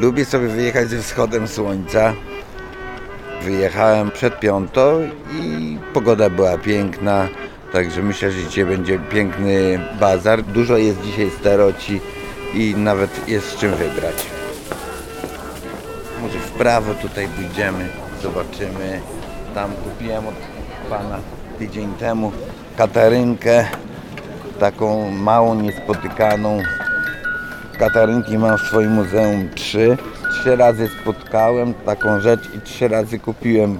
Lubię sobie wyjechać ze wschodem słońca. Wyjechałem przed piątą i pogoda była piękna, także myślę, że dzisiaj będzie piękny bazar. Dużo jest dzisiaj staroci i nawet jest z czym wybrać. Może w prawo tutaj pójdziemy, zobaczymy. Tam kupiłem od pana tydzień temu katarynkę, taką małą, niespotykaną. Katarynki mam w swoim muzeum trzy. Trzy razy spotkałem taką rzecz i trzy razy kupiłem,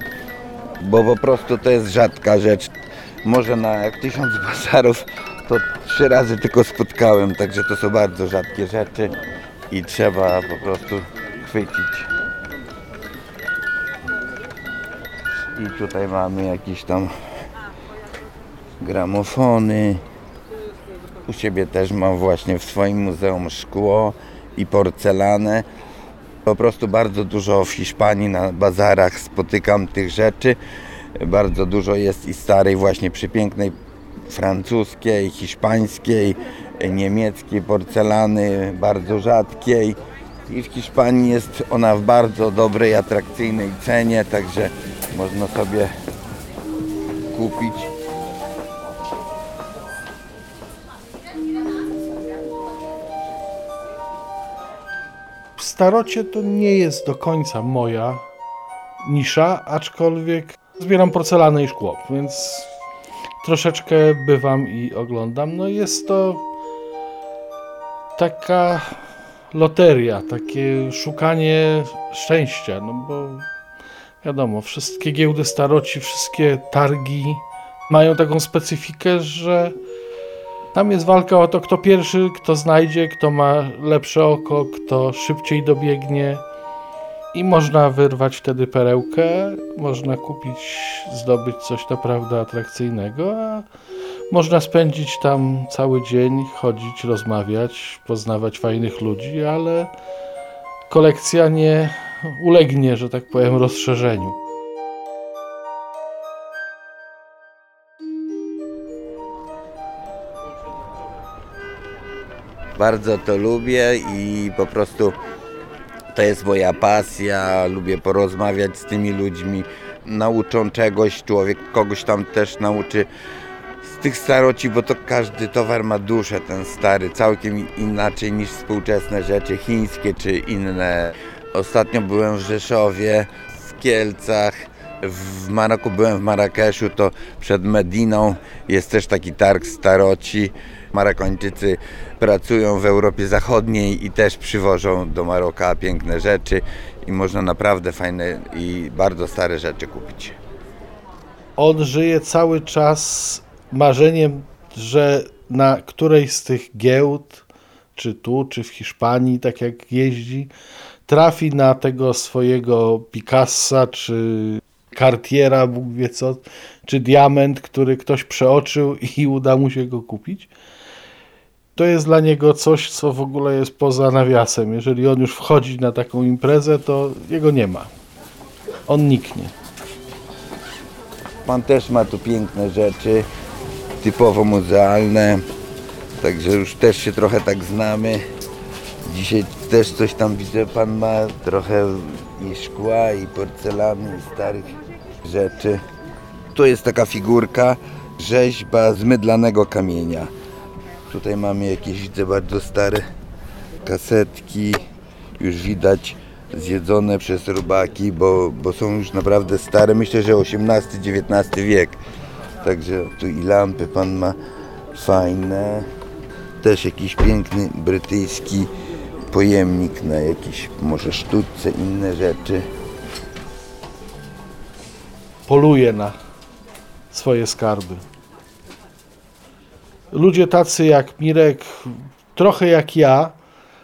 bo po prostu to jest rzadka rzecz. Może na jak tysiąc bazarów to trzy razy tylko spotkałem, także to są bardzo rzadkie rzeczy i trzeba po prostu chwycić. I tutaj mamy jakieś tam gramofony. U siebie też mam właśnie w swoim muzeum szkło i porcelanę. Po prostu bardzo dużo w Hiszpanii na bazarach spotykam tych rzeczy. Bardzo dużo jest i starej właśnie przepięknej francuskiej, hiszpańskiej, niemieckiej porcelany, bardzo rzadkiej. I w Hiszpanii jest ona w bardzo dobrej, atrakcyjnej cenie, także można sobie kupić. Starocie to nie jest do końca moja nisza, aczkolwiek zbieram porcelanę i szkło, więc troszeczkę bywam i oglądam. No jest to taka loteria, takie szukanie szczęścia, no bo wiadomo, wszystkie giełdy staroci, wszystkie targi mają taką specyfikę, że tam jest walka o to, kto pierwszy, kto znajdzie, kto ma lepsze oko, kto szybciej dobiegnie. I można wyrwać wtedy perełkę, można kupić, zdobyć coś naprawdę atrakcyjnego, a można spędzić tam cały dzień, chodzić, rozmawiać, poznawać fajnych ludzi, ale kolekcja nie ulegnie, że tak powiem, rozszerzeniu. Bardzo to lubię i po prostu to jest moja pasja. Lubię porozmawiać z tymi ludźmi. Nauczą czegoś, człowiek kogoś tam też nauczy z tych staroci, bo to każdy towar ma duszę, ten stary, całkiem inaczej niż współczesne rzeczy chińskie czy inne. Ostatnio byłem w Rzeszowie, w Kielcach, w Maroku byłem w Marrakeszu, to przed Mediną jest też taki targ staroci. Marokończycy pracują w Europie Zachodniej i też przywożą do Maroka piękne rzeczy i można naprawdę fajne i bardzo stare rzeczy kupić. On żyje cały czas marzeniem, że na którejś z tych giełd, czy tu, czy w Hiszpanii, tak jak jeździ, trafi na tego swojego Picassa, czy Cartiera, Bóg wie co, czy diament, który ktoś przeoczył i uda mu się go kupić. To jest dla niego coś, co w ogóle jest poza nawiasem. Jeżeli on już wchodzi na taką imprezę, to jego nie ma. On niknie. Pan też ma tu piękne rzeczy, typowo muzealne, także już też się trochę tak znamy. Dzisiaj też coś tam widzę, pan ma trochę i szkła, i porcelany, i starych rzeczy. Tu jest taka figurka, rzeźba z mydlanego kamienia. Tutaj mamy jakieś, widzę, bardzo stare kasetki. Już widać zjedzone przez robaki, bo, bo są już naprawdę stare. Myślę, że XVIII-XIX wiek. Także tu i lampy pan ma fajne. Też jakiś piękny brytyjski pojemnik na jakieś może sztuce, inne rzeczy. poluje na swoje skarby. Ludzie tacy jak Mirek, trochę jak ja,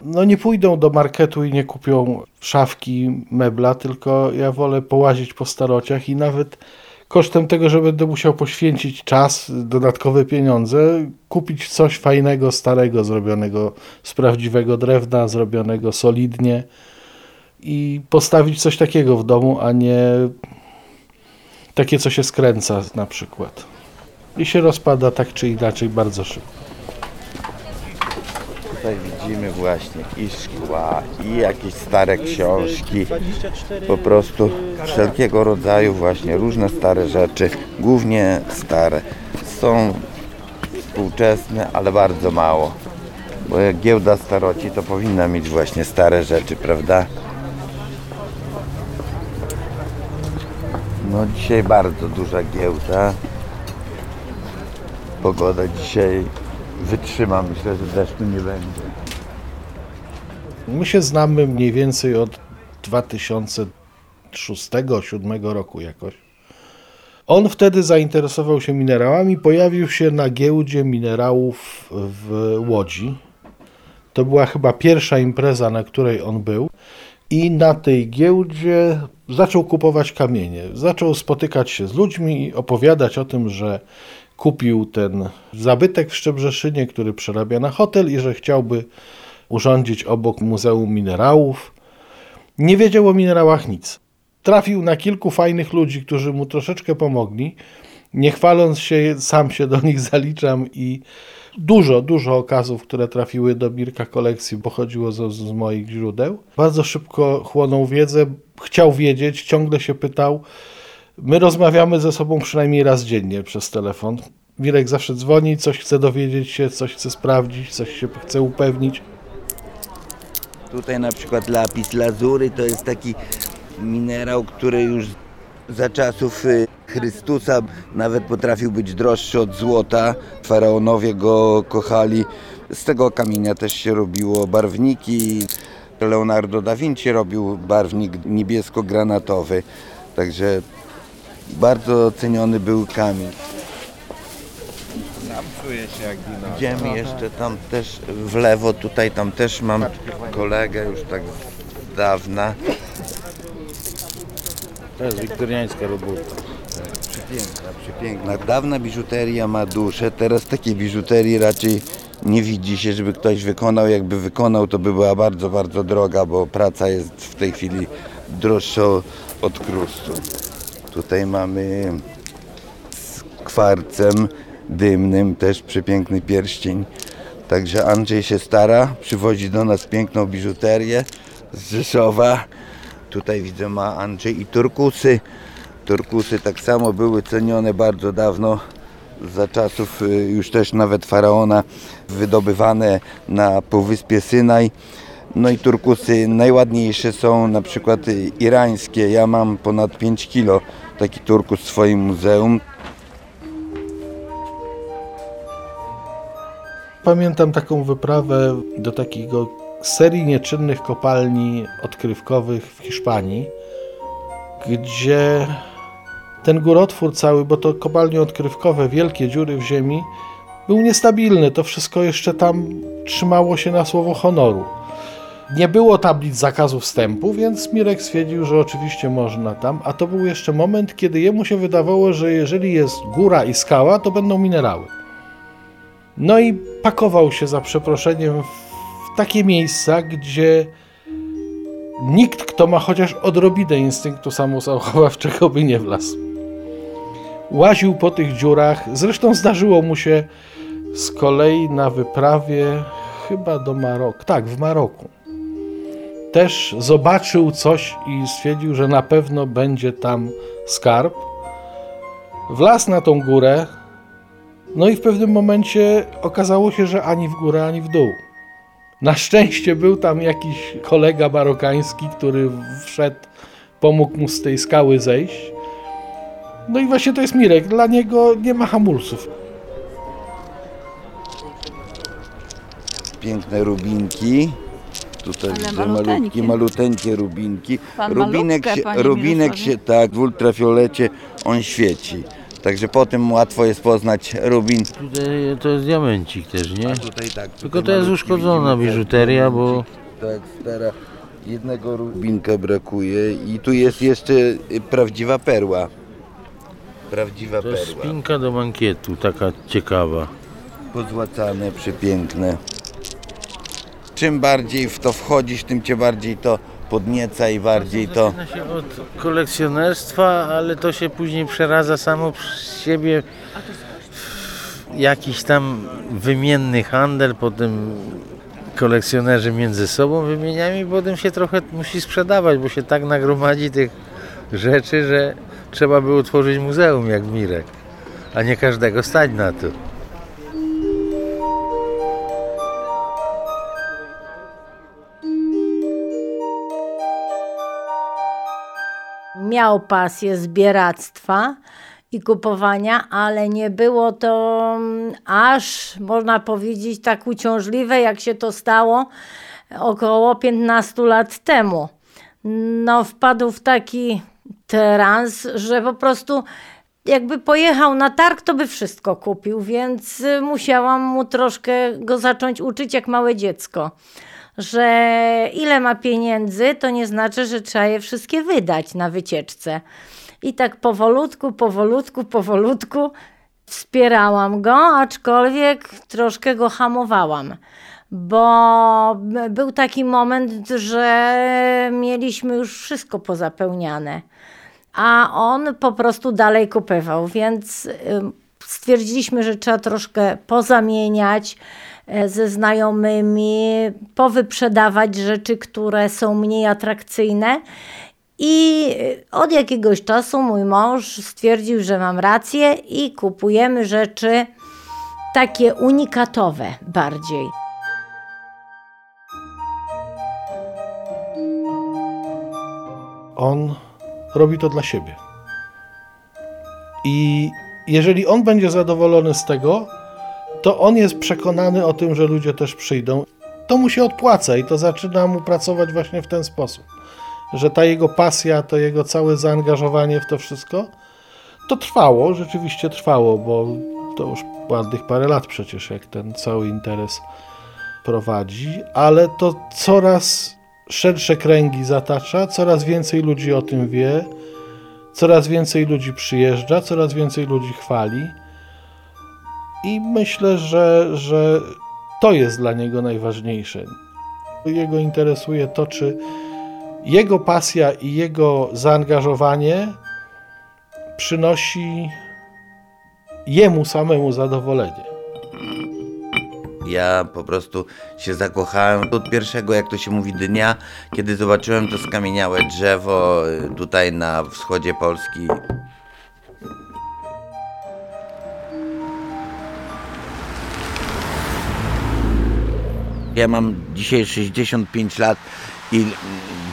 no nie pójdą do marketu i nie kupią szafki, mebla, tylko ja wolę połazić po starociach i nawet kosztem tego, że będę musiał poświęcić czas, dodatkowe pieniądze, kupić coś fajnego, starego, zrobionego z prawdziwego drewna, zrobionego solidnie i postawić coś takiego w domu, a nie takie, co się skręca na przykład. I się rozpada tak czy inaczej bardzo szybko. tutaj widzimy właśnie i szkła, i jakieś stare książki, po prostu wszelkiego rodzaju właśnie różne stare rzeczy, głównie stare. Są współczesne, ale bardzo mało. Bo jak giełda staroci, to powinna mieć właśnie stare rzeczy, prawda? No dzisiaj bardzo duża giełda. Pogoda dzisiaj wytrzyma, myślę, że deszczu nie będzie. My się znamy mniej więcej od 2006-2007 roku jakoś. On wtedy zainteresował się minerałami, pojawił się na giełdzie minerałów w Łodzi. To była chyba pierwsza impreza, na której on był. I na tej giełdzie zaczął kupować kamienie. Zaczął spotykać się z ludźmi i opowiadać o tym, że kupił ten zabytek w Szczebrzeszynie, który przerabia na hotel i że chciałby urządzić obok Muzeum Minerałów. Nie wiedział o minerałach nic. Trafił na kilku fajnych ludzi, którzy mu troszeczkę pomogli. Nie chwaląc się, sam się do nich zaliczam i dużo, dużo okazów, które trafiły do Birka kolekcji, pochodziło z, z moich źródeł. Bardzo szybko chłonął wiedzę, chciał wiedzieć, ciągle się pytał. My rozmawiamy ze sobą przynajmniej raz dziennie przez telefon. Wirek zawsze dzwoni, coś chce dowiedzieć się, coś chce sprawdzić, coś się chce upewnić. Tutaj na przykład lapis lazury to jest taki minerał, który już za czasów y, Chrystusa nawet potrafił być droższy od złota. Faraonowie go kochali. Z tego kamienia też się robiło barwniki. Leonardo da Vinci robił barwnik niebiesko-granatowy. Także bardzo ceniony był kamień. Sam czuję się jak wino. Idziemy jeszcze tam też w lewo, tutaj tam też mam kolegę już tak z dawna. To jest wiktoriańska robota. Przepiękna, przepiękna. Dawna biżuteria ma duszę, teraz takiej biżuterii raczej nie widzi się, żeby ktoś wykonał. Jakby wykonał, to by była bardzo, bardzo droga, bo praca jest w tej chwili droższa od krustu. Tutaj mamy z kwarcem dymnym też przepiękny pierścień. Także Andrzej się stara, przywozi do nas piękną biżuterię z Rzeszowa. Tutaj widzę ma Andrzej i turkusy. Turkusy tak samo były cenione bardzo dawno, za czasów y, już też nawet faraona, wydobywane na Półwyspie Synaj. No i turkusy najładniejsze są na przykład irańskie. Ja mam ponad 5 kilo taki turkus w swoim muzeum. Pamiętam taką wyprawę do takiego serii nieczynnych kopalni odkrywkowych w Hiszpanii, gdzie ten górotwór cały, bo to kopalnie odkrywkowe, wielkie dziury w ziemi, był niestabilny. To wszystko jeszcze tam trzymało się na słowo honoru. Nie było tablic zakazu wstępu, więc Mirek stwierdził, że oczywiście można tam, a to był jeszcze moment, kiedy jemu się wydawało, że jeżeli jest góra i skała, to będą minerały. No i pakował się za przeproszeniem w takie miejsca, gdzie nikt, kto ma chociaż odrobinę instynktu samozachowawczego, by nie wlazł. Łaził po tych dziurach. Zresztą zdarzyło mu się z kolei na wyprawie chyba do Maroku. Tak, w Maroku. Też zobaczył coś i stwierdził, że na pewno będzie tam skarb. Wlazł na tą górę, no i w pewnym momencie okazało się, że ani w górę, ani w dół. Na szczęście był tam jakiś kolega marokański, który wszedł, pomógł mu z tej skały zejść. No i właśnie to jest Mirek. Dla niego nie ma hamulców. Piękne rubinki. Tutaj Ale widzę malutkie, maluteńkie rubinki. Pan Rubinek, malutkę, się, panie rubinek Mirosławie. się tak w ultrafiolecie on świeci. Także po tym łatwo jest poznać rubin. Tutaj to jest diamencik też, nie? A tutaj tak. Tylko to jest malutki uszkodzona widzimy, biżuteria, bo Tak, stara. Jednego rubinka brakuje i tu jest jeszcze y, prawdziwa perła. Prawdziwa to jest perła. spinka do mankietu, taka ciekawa. Pozłacane, przepiękne. Czym bardziej w to wchodzisz, tym cię bardziej to podnieca i bardziej to... Zaczyna się od kolekcjonerstwa, ale to się później przeradza samo przez siebie w jakiś tam wymienny handel, potem kolekcjonerzy między sobą wymieniają i potem się trochę musi sprzedawać, bo się tak nagromadzi tych rzeczy, że trzeba by utworzyć muzeum jak Mirek, a nie każdego stać na to. Miał pasję zbieractwa i kupowania, ale nie było to mm, aż, można powiedzieć, tak uciążliwe, jak się to stało około 15 lat temu. No, wpadł w taki trans, że po prostu jakby pojechał na targ, to by wszystko kupił, więc y, musiałam mu troszkę go zacząć uczyć jak małe dziecko że ile ma pieniędzy, to nie znaczy, że trzeba je wszystkie wydać na wycieczce. I tak powolutku, powolutku, powolutku wspierałam go, aczkolwiek troszkę go hamowałam. Bo był taki moment, że mieliśmy już wszystko pozapełniane, a on po prostu dalej kupywał, więc stwierdziliśmy, że trzeba troszkę pozamieniać ze znajomymi, powyprzedawać rzeczy, które są mniej atrakcyjne. I e, od jakiegoś czasu mój mąż stwierdził, że mam rację i kupujemy rzeczy takie unikatowe bardziej. On robi to dla siebie. I jeżeli on będzie zadowolony z tego, to on jest przekonany o tym, że ludzie też przyjdą. To mu się opłaca i to zaczyna mu pracować właśnie w ten sposób. Że ta jego pasja, to jego całe zaangażowanie w to wszystko, to trwało, rzeczywiście trwało, bo to już ładnych parę lat przecież, jak ten cały interes prowadzi, ale to coraz szersze kręgi zatacza, coraz więcej ludzi o tym wie, coraz więcej ludzi przyjeżdża, coraz więcej ludzi chwali. I myślę, że, że to jest dla niego najważniejsze. Jego interesuje to, czy jego pasja i jego zaangażowanie przynosi jemu samemu zadowolenie. Ja po prostu się zakochałem od pierwszego, jak to się mówi, dnia, kiedy zobaczyłem to skamieniałe drzewo y, tutaj na wschodzie Polski. Ja mam dzisiaj 65 lat i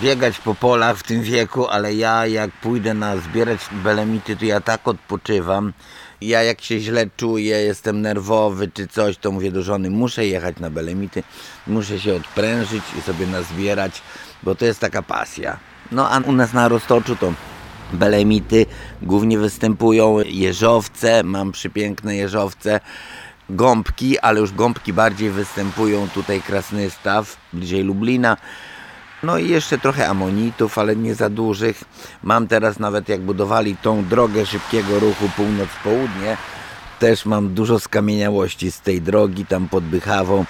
biegać po polach w tym wieku, ale ja jak pójdę na zbierać belemity, to ja tak odpoczywam. Ja jak się źle czuję, jestem nerwowy czy coś, to mówię do żony, muszę jechać na belemity, muszę się odprężyć i sobie nazbierać, bo to jest taka pasja. No a u nas na Roztoczu to belemity głównie występują jeżowce, mam przepiękne jeżowce, gąbki, ale już gąbki bardziej występują tutaj Krasnystaw, bliżej Lublina. No i jeszcze trochę amonitów, ale nie za dużych. Mam teraz nawet jak budowali tą drogę szybkiego ruchu północ-południe, też mam dużo skamieniałości z tej drogi tam pod Bychawą.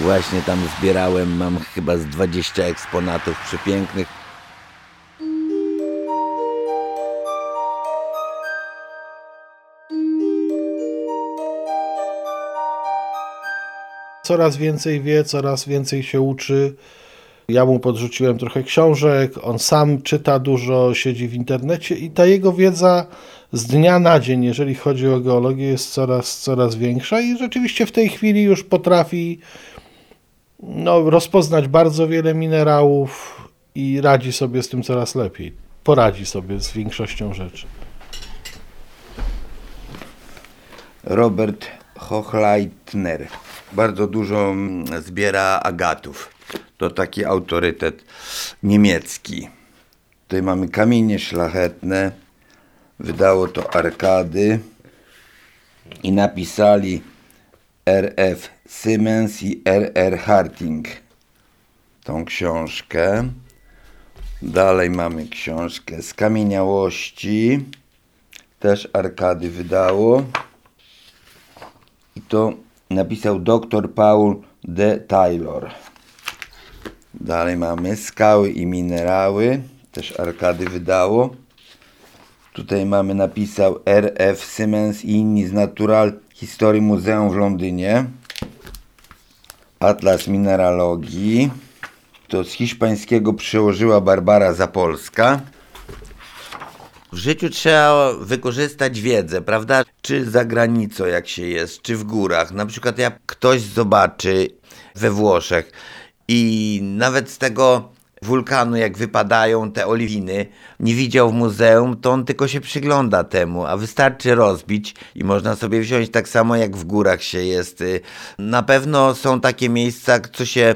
Właśnie tam zbierałem, mam chyba z 20 eksponatów przepięknych. Coraz więcej wie, coraz więcej się uczy. Ja mu podrzuciłem trochę książek, on sam czyta dużo, siedzi w internecie i ta jego wiedza z dnia na dzień, jeżeli chodzi o geologię, jest coraz, coraz większa i rzeczywiście w tej chwili już potrafi no, rozpoznać bardzo wiele minerałów i radzi sobie z tym coraz lepiej. Poradzi sobie z większością rzeczy. Robert Hochleitner. Bardzo dużo zbiera agatów. To taki autorytet niemiecki. Tutaj mamy kamienie szlachetne. Wydało to Arkady. I napisali R.F. Siemens i R.R. Harting tą książkę. Dalej mamy książkę Skamieniałości. Też Arkady wydało. I to napisał dr Paul de Taylor. Dalej mamy skały i minerały. Też Arkady wydało. Tutaj mamy napisał R.F. Siemens i inni z Natural History Muzeum w Londynie. Atlas mineralogii. To z hiszpańskiego przełożyła Barbara Zapolska. W życiu trzeba wykorzystać wiedzę, prawda? Czy za granicą, jak się jest, czy w górach. Na przykład, jak ktoś zobaczy we Włoszech i nawet z tego wulkanu, jak wypadają te oliwiny, nie widział w muzeum, to on tylko się przygląda temu, a wystarczy rozbić i można sobie wziąć tak samo jak w górach się jest. Na pewno są takie miejsca, co się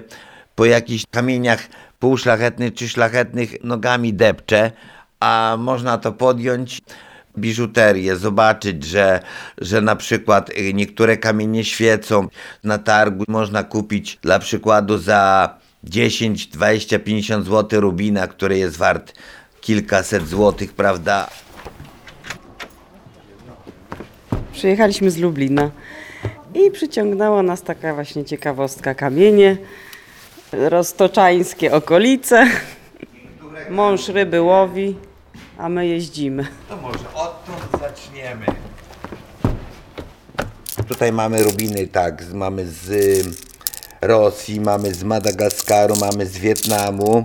po jakichś kamieniach półszlachetnych czy szlachetnych nogami depcze, a można to podjąć biżuterię, zobaczyć, że, że na przykład y, niektóre kamienie świecą na targu. Można kupić dla przykładu za 10, 20, 50 zł rubina, który jest wart kilkaset złotych, prawda? Przyjechaliśmy z Lublina i przyciągnęła nas taka właśnie ciekawostka kamienie, roztoczańskie okolice. Mąż ryby łowi, a my jeździmy. To może odtąd zaczniemy. Tutaj mamy rubiny, tak, z- mamy z y, Rosji, mamy z Madagaskaru, mamy z Wietnamu.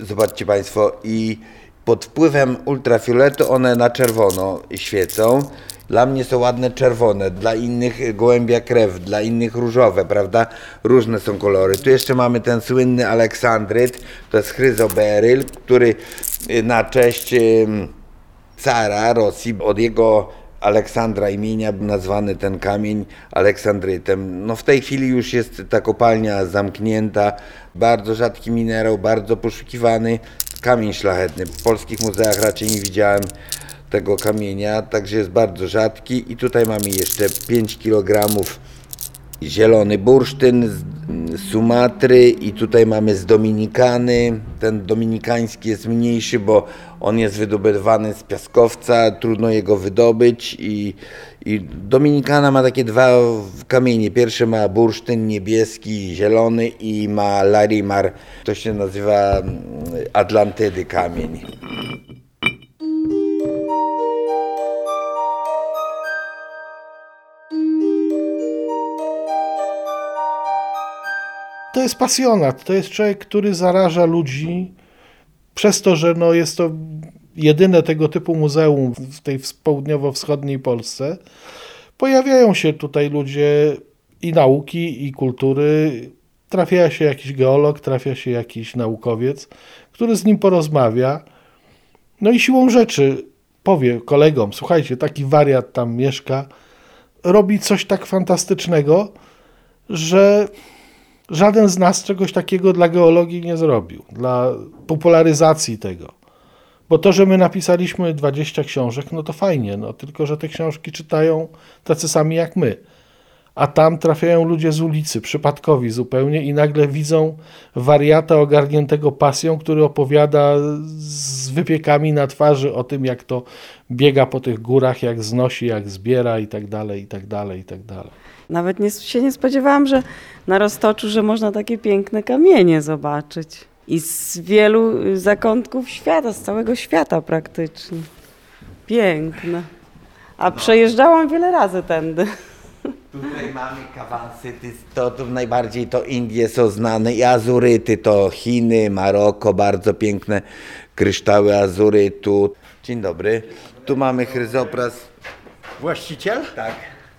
Zobaczcie Państwo, i pod wpływem ultrafioletu one na czerwono świecą. Dla mnie są ładne czerwone, dla innych gołębia krew, dla innych różowe, prawda? Różne są kolory. Tu jeszcze mamy ten słynny aleksandryt, to jest chryzoberyl, który y, na cześć cara Rosji, od jego Aleksandra imienia nazwany ten kamień Aleksandrytem. No w tej chwili już jest ta kopalnia zamknięta, bardzo rzadki minerał, bardzo poszukiwany kamień szlachetny. W polskich muzeach raczej nie widziałem tego kamienia, także jest bardzo rzadki i tutaj mamy jeszcze 5 kg zielony bursztyn z z Sumatry i tutaj mamy z Dominikany. Ten dominikański jest mniejszy, bo on jest wydobywany z piaskowca, trudno jego wydobyć i, i Dominikana ma takie dwa kamienie. Pierwszy ma bursztyn niebieski, zielony i ma larimar. To się nazywa mm, Atlantydy kamień. To jest pasjonat, to jest człowiek, który zaraża ludzi przez to, że no jest to jedyne tego typu muzeum w tej ws- południowo-wschodniej Polsce. Pojawiają się tutaj ludzie i nauki, i kultury. Trafia się jakiś geolog, trafia się jakiś naukowiec, który z nim porozmawia. No i siłą rzeczy powie kolegom: Słuchajcie, taki wariat tam mieszka, robi coś tak fantastycznego, że żaden z nas czegoś takiego dla geologii nie zrobił, dla popularyzacji tego. Bo to, że my napisaliśmy 20 książek, no to fajnie, no tylko że te książki czytają tacy sami jak my. A tam trafiają ludzie z ulicy, przypadkowi zupełnie, i nagle widzą wariata ogarniętego pasją, który opowiada z wypiekami na twarzy o tym, jak to biega po tych górach, jak znosi, jak zbiera i tak dalej, i tak dalej, i tak dalej. Nawet nie, się nie spodziewałam, że na Roztoczu, że można takie piękne kamienie zobaczyć. I z wielu y, zakątków świata, z całego świata praktycznie. Piękne. A przejeżdżałam wiele razy tędy. Tutaj mamy kawansyty, to, to najbardziej to Indie są znane i azuryty to Chiny, Maroko, bardzo piękne kryształy azurytu. Dzień dobry, tu mamy chryzopras. Właściciel? Tak,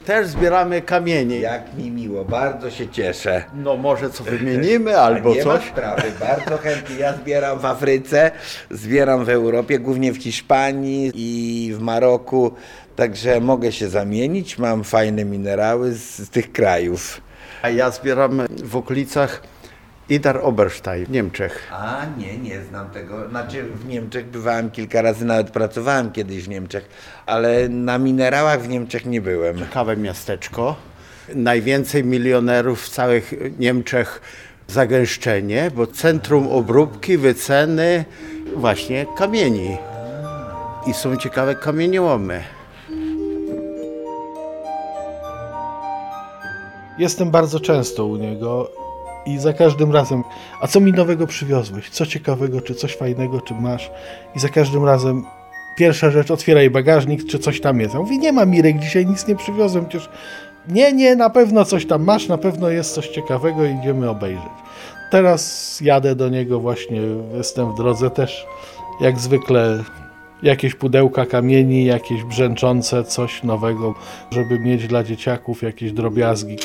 Też zbieramy kamienie. jak mi miło, bardzo się cieszę. No może co wymienimy albo nie coś. ma sprawy, bardzo chętnie. Ja zbieram w Afryce, zbieram w Europie, głównie w Hiszpanii i w Maroku, także mogę się zamienić, mam fajne minerały z, z tych krajów. A ja zbieram w okolicach Idar Oberstein w Niemczech. A nie, nie znam tego. Znaczy w Niemczech bywałem kilka razy, nawet pracowałem kiedyś w Niemczech, ale na minerałach w Niemczech nie byłem. Ciekawe miasteczko. Najwięcej milionerów w całych Niemczech zagęszczenie, bo centrum obróbki, wyceny właśnie kamieni. I są ciekawe kamieniołomy. Jestem bardzo często u niego i za każdym razem, a co mi nowego przywiozłeś? Co ciekawego, czy coś fajnego, czy masz? I za każdym razem pierwsza rzecz, otwieraj bagażnik, czy coś tam jest. Ja mówię, nie ma Mirek, dzisiaj nic nie przywiozłem, przecież nie, nie, na pewno coś tam masz, na pewno jest coś ciekawego, idziemy obejrzeć. Teraz jadę do niego właśnie, jestem w drodze też, jak zwykle jakieś pudełka kamieni, jakieś brzęczące, coś nowego, żeby mieć dla dzieciaków jakieś drobiazgi.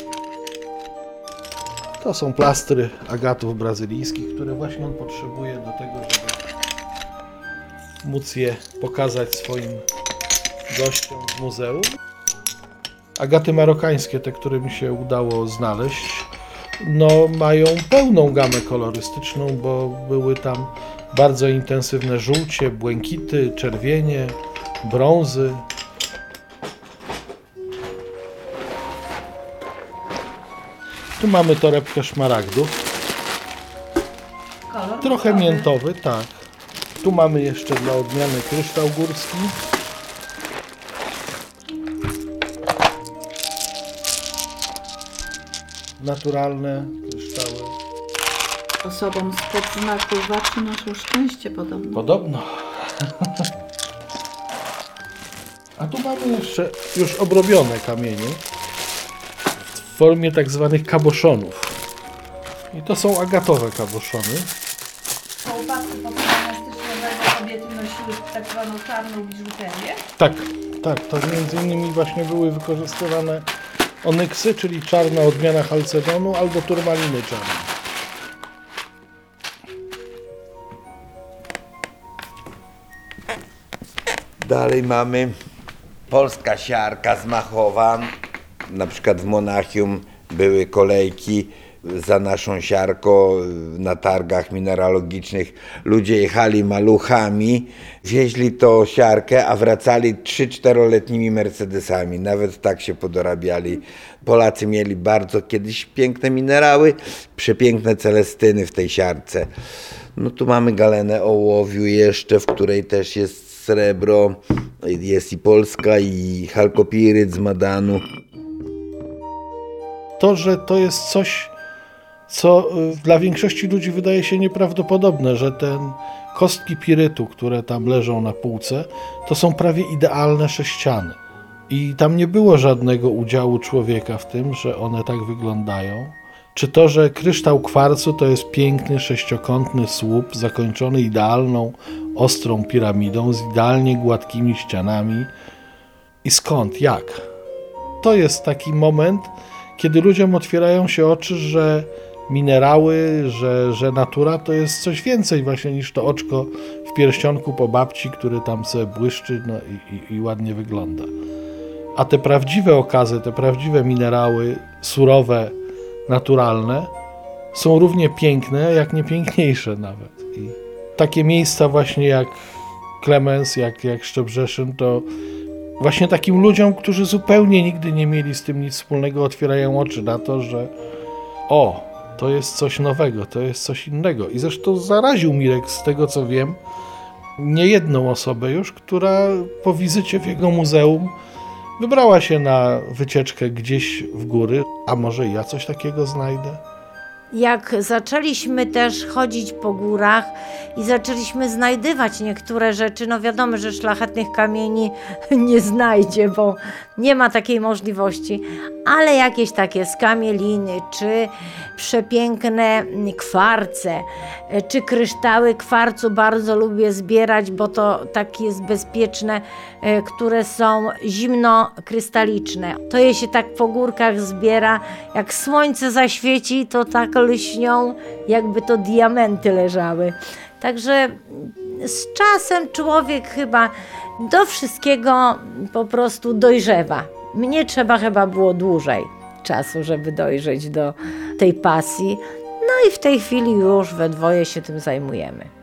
To są plastry agatów brazylijskich, które właśnie on potrzebuje do tego, żeby móc je pokazać swoim gościom w muzeum. Agaty marokańskie, te, które mi się udało znaleźć, no mają pełną gamę kolorystyczną, bo były tam bardzo intensywne żółcie, błękity, czerwienie, brązy. Tu mamy torebkę szmaragdów. Trochę miętowy, tak. Tu mamy jeszcze dla odmiany kryształ górski. Naturalne kryształy. Osobom spod znaku VAT przynoszą szczęście podobno. Podobno. A tu mamy jeszcze już obrobione kamienie formie tak zwanych kaboszonów. I to są agatowe kaboszony. Po upadku powstania styczniowego kobiety nosiły tak zwaną czarną biżuterię. Tak, tak, to między innymi właśnie były wykorzystywane onyksy, czyli czarna odmiana halcedonu albo turmaliny czarnej. Dalej mamy polska siarka z Machowa. Na przykład w Monachium były kolejki za naszą siarką na targach mineralogicznych. Ludzie jechali maluchami, wieźli to siarkę, a wracali 3-4-letnimi Mercedesami. Nawet tak się podorabiali. Polacy mieli bardzo kiedyś piękne minerały, przepiękne celestyny w tej siarce. No tu mamy galenę ołowiu jeszcze, w której też jest srebro, jest i polska, i halkopiryt z Madanu. To, że to jest coś, co y, dla większości ludzi wydaje się nieprawdopodobne, że ten kostki pirytu, które tam leżą na półce, to są prawie idealne sześciany. I tam nie było żadnego udziału człowieka w tym, że one tak wyglądają. Czy to, że kryształ kwarcu to jest piękny sześciokątny słup zakończony idealną, ostrą piramidą z idealnie gładkimi ścianami. I skąd, jak? To jest taki moment, kiedy ludziom otwierają się oczy, że minerały, że, że natura to jest coś więcej właśnie niż to oczko w pierścionku po babci, który tam sobie błyszczy no i, i, i ładnie wygląda. A te prawdziwe okazy, te prawdziwe minerały, surowe, naturalne, są równie piękne, jak nie piękniejsze nawet. I takie miejsca właśnie jak Klemens, jak, jak Szczebrzeszyn, to właśnie takim ludziom, którzy zupełnie nigdy nie mieli z tym nic wspólnego, otwierają oczy na to, że o, to jest coś nowego, to jest coś innego. I zresztą zaraził Mirek, z tego co wiem, niejedną osobę już, która po wizycie w jego muzeum wybrała się na wycieczkę gdzieś w góry, a może ja coś takiego znajdę? Jak zaczęliśmy też chodzić po górach i zaczęliśmy znajdywać niektóre rzeczy, no wiadomo, że szlachetnych kamieni nie znajdzie, bo nie ma takiej możliwości, ale jakieś takie skamieliny, czy przepiękne kwarce, czy kryształy kwarcu bardzo lubię zbierać, bo to takie jest bezpieczne, e, które są zimnokrystaliczne. To je się tak po górkach zbiera, jak słońce zaświeci, to tak lśnią, jakby to diamenty leżały. Także z czasem człowiek chyba do wszystkiego po prostu dojrzewa. Mnie trzeba chyba było dłużej czasu, żeby dojrzeć do tej pasji. No i w tej chwili już we dwoje się tym zajmujemy.